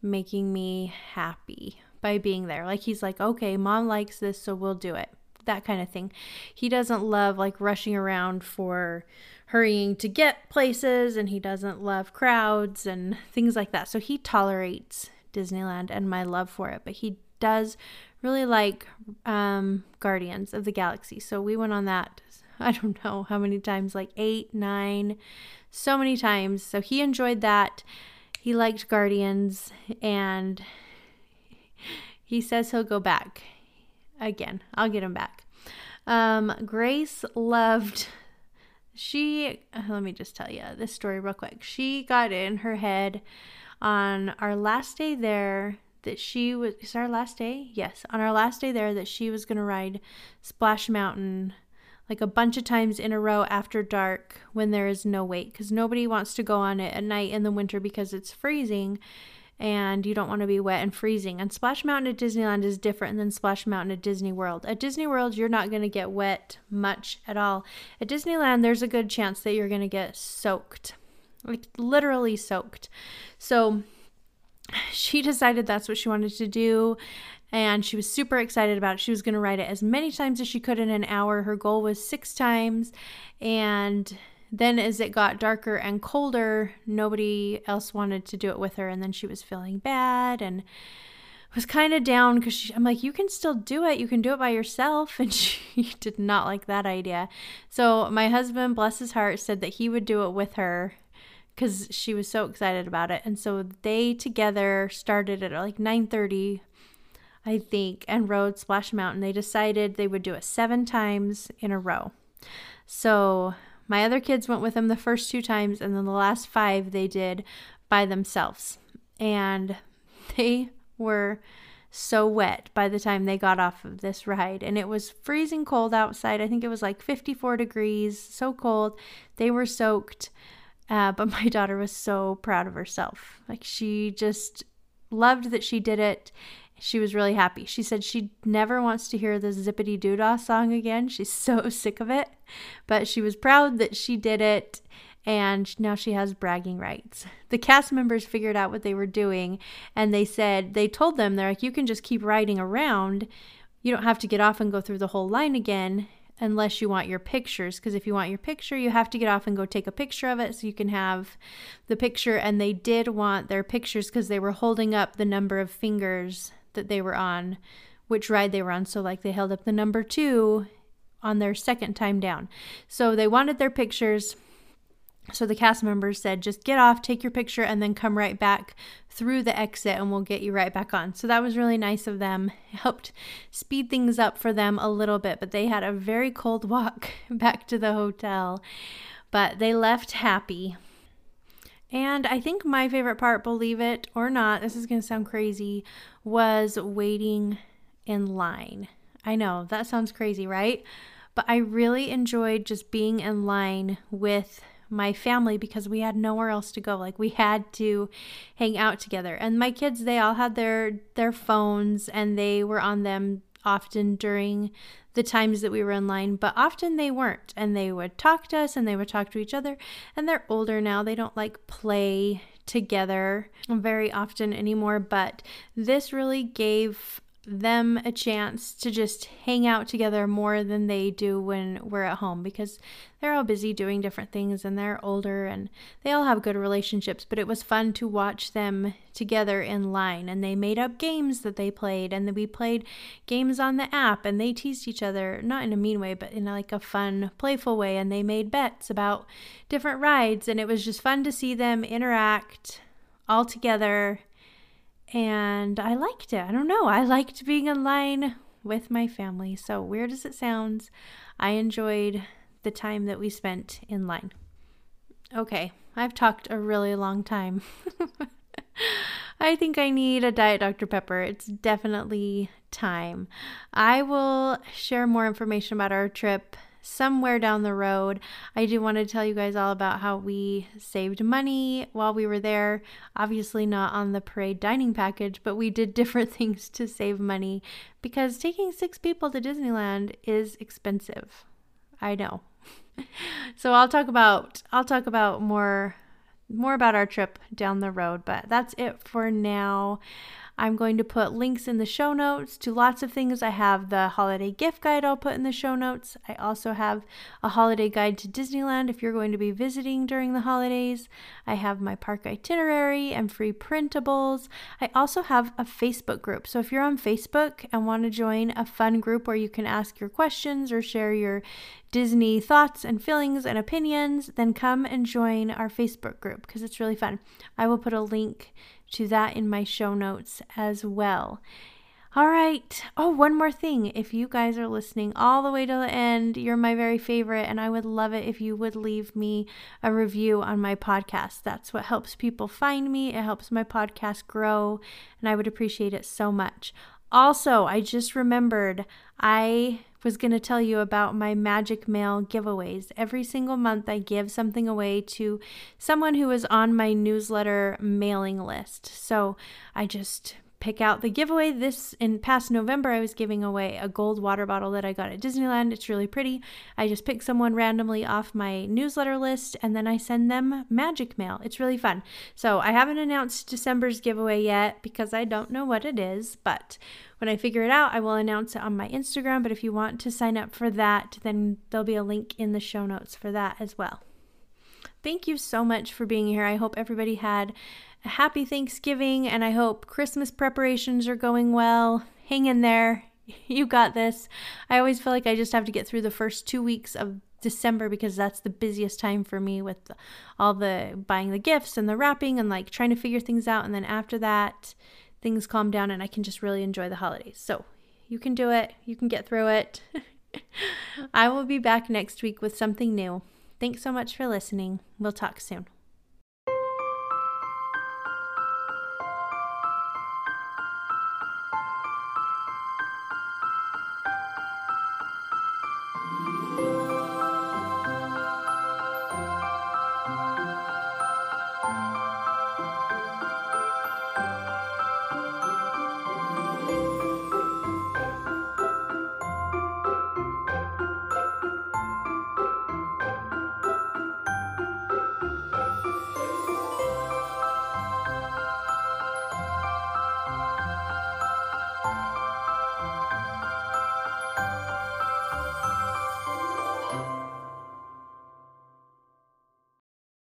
Speaker 1: making me happy by being there. Like he's like, "Okay, mom likes this, so we'll do it." That kind of thing. He doesn't love like rushing around for hurrying to get places and he doesn't love crowds and things like that. So he tolerates Disneyland and my love for it, but he does really like um, Guardians of the Galaxy. So we went on that, [LAUGHS] I don't know how many times, like eight, nine, so many times. So he enjoyed that. He liked Guardians and he says he'll go back again. I'll get him back. Um, Grace loved she uh, let me just tell you this story real quick. She got in her head on our last day there that she was is our last day? Yes, on our last day there that she was going to ride Splash Mountain like a bunch of times in a row after dark when there is no wait cuz nobody wants to go on it at night in the winter because it's freezing and you don't want to be wet and freezing. And Splash Mountain at Disneyland is different than Splash Mountain at Disney World. At Disney World, you're not going to get wet much at all. At Disneyland, there's a good chance that you're going to get soaked, like literally soaked. So [SIGHS] she decided that's what she wanted to do. And she was super excited about it. She was going to ride it as many times as she could in an hour. Her goal was six times. And then, as it got darker and colder, nobody else wanted to do it with her. And then she was feeling bad and was kind of down because I'm like, you can still do it. You can do it by yourself. [LAUGHS] And she did not like that idea. So, my husband, bless his heart, said that he would do it with her because she was so excited about it. And so they together started at like 9:30 I think, and rode Splash Mountain. They decided they would do it seven times in a row. So my other kids went with them the first two times, and then the last five they did by themselves. And [LAUGHS] they were so wet by the time they got off of this ride. And it was freezing cold outside. I think it was like 54 degrees, so cold. They were soaked. Uh, but [LAUGHS] my daughter was so proud of herself. Like she just loved that she did it. She was really happy. She said she never wants to hear the Zippity Doodah song again. She's [LAUGHS] so sick of it. But she was proud that she did it and now she has bragging rights. The cast members figured out what they were doing and they said, they told them, they're like, you can just keep riding around. You don't have to get off and go through the whole line again unless you want your pictures. Because if you want your picture, you have to get off and go take a picture of it so you can have the picture. And they did want their pictures because they were holding up the number of fingers that they were on, which ride they were on. So, like, they held up the number two on their second time down. So, they wanted their pictures. So the cast members said, just get off, take your picture, and then come right back through the exit and we'll get you right back on. So that was really nice of them. It helped speed things up for them a little bit, but they had a very cold walk [LAUGHS] back to the hotel. But they left happy. And I think my favorite part, believe it or not, this is going to sound crazy, was waiting in line. I know that sounds crazy, right? But I really enjoyed just being in line with my family because we had nowhere else to go like we had to hang out together and my kids they all had their their phones and they were on them often during the times that we were in line, but often they weren't. And they would talk to us and they would talk to each other. And they're older now, they don't like play together very often anymore. But this really gave them a chance to just hang out together more than they do when we're at home because they're all busy doing different things and they're older and they all have good relationships. But it was fun to watch them together in line and they made up games that they played and we played games on the app and they teased each other, not in a mean way, but in like a fun, playful way. And they made bets about different rides and it was just fun to see them interact all together and I liked it. I don't know. I liked being in line with my family. So weird as it sounds, I enjoyed the time that we spent in line. Okay, I've talked a really long time. [LAUGHS] I think I need a Diet Dr. Pepper. It's definitely time. I will share more information about our trip somewhere down the road. I do want to tell you guys all about how we saved money while we were there. Obviously, not on the parade dining package, but we did [LAUGHS] different things to save money because taking six people to Disneyland is expensive. I know. [LAUGHS] so I'll talk about I'll talk about more more about our trip down the road, but that's it for now. I'm going to put links in the show notes to lots of things. I have the holiday gift guide I'll put in the show notes. I also have a holiday guide to Disneyland if you're going to be visiting during the holidays. I have my park itinerary and free printables. I also have a Facebook group. So if you're on Facebook and want to join a fun group where you can ask your questions or share your Disney thoughts and feelings and opinions, then come and join our Facebook group because it's really fun. I will put a link to that in my show notes as well. All right. Oh, one more thing. If you guys are listening all the way to the end, you're my very favorite, and I would love it if you would leave me a review on my podcast. That's what helps people find me, it helps my podcast grow, and I would appreciate it so much. Also, I just remembered I was going to tell you about my Magic Mail giveaways. Every single month, I give something away to someone who is on my newsletter mailing list. So I just pick out the giveaway. This in past November, I was giving away a gold water bottle that I got at Disneyland. It's really pretty. I just pick someone randomly off my newsletter list and then I send them magic mail. It's really fun. So I haven't announced December's giveaway yet because I don't know what it is, but when I figure it out, I will announce it on my Instagram. But if you want to sign up for that, then there'll be a link in the show notes for that as well. Thank you so much for being here. I hope everybody had a happy Thanksgiving and I hope Christmas preparations are going well. Hang in there. [LAUGHS] You got this. I always feel like I just have to get through the first two weeks of December because that's the busiest time for me with all the buying the gifts and the wrapping and like trying to figure things out. And then after that, things calm down and I can just really enjoy the holidays. So you can do it, you can get through it. [LAUGHS] I will be back next week with something new. Thanks so much for listening. We'll talk soon.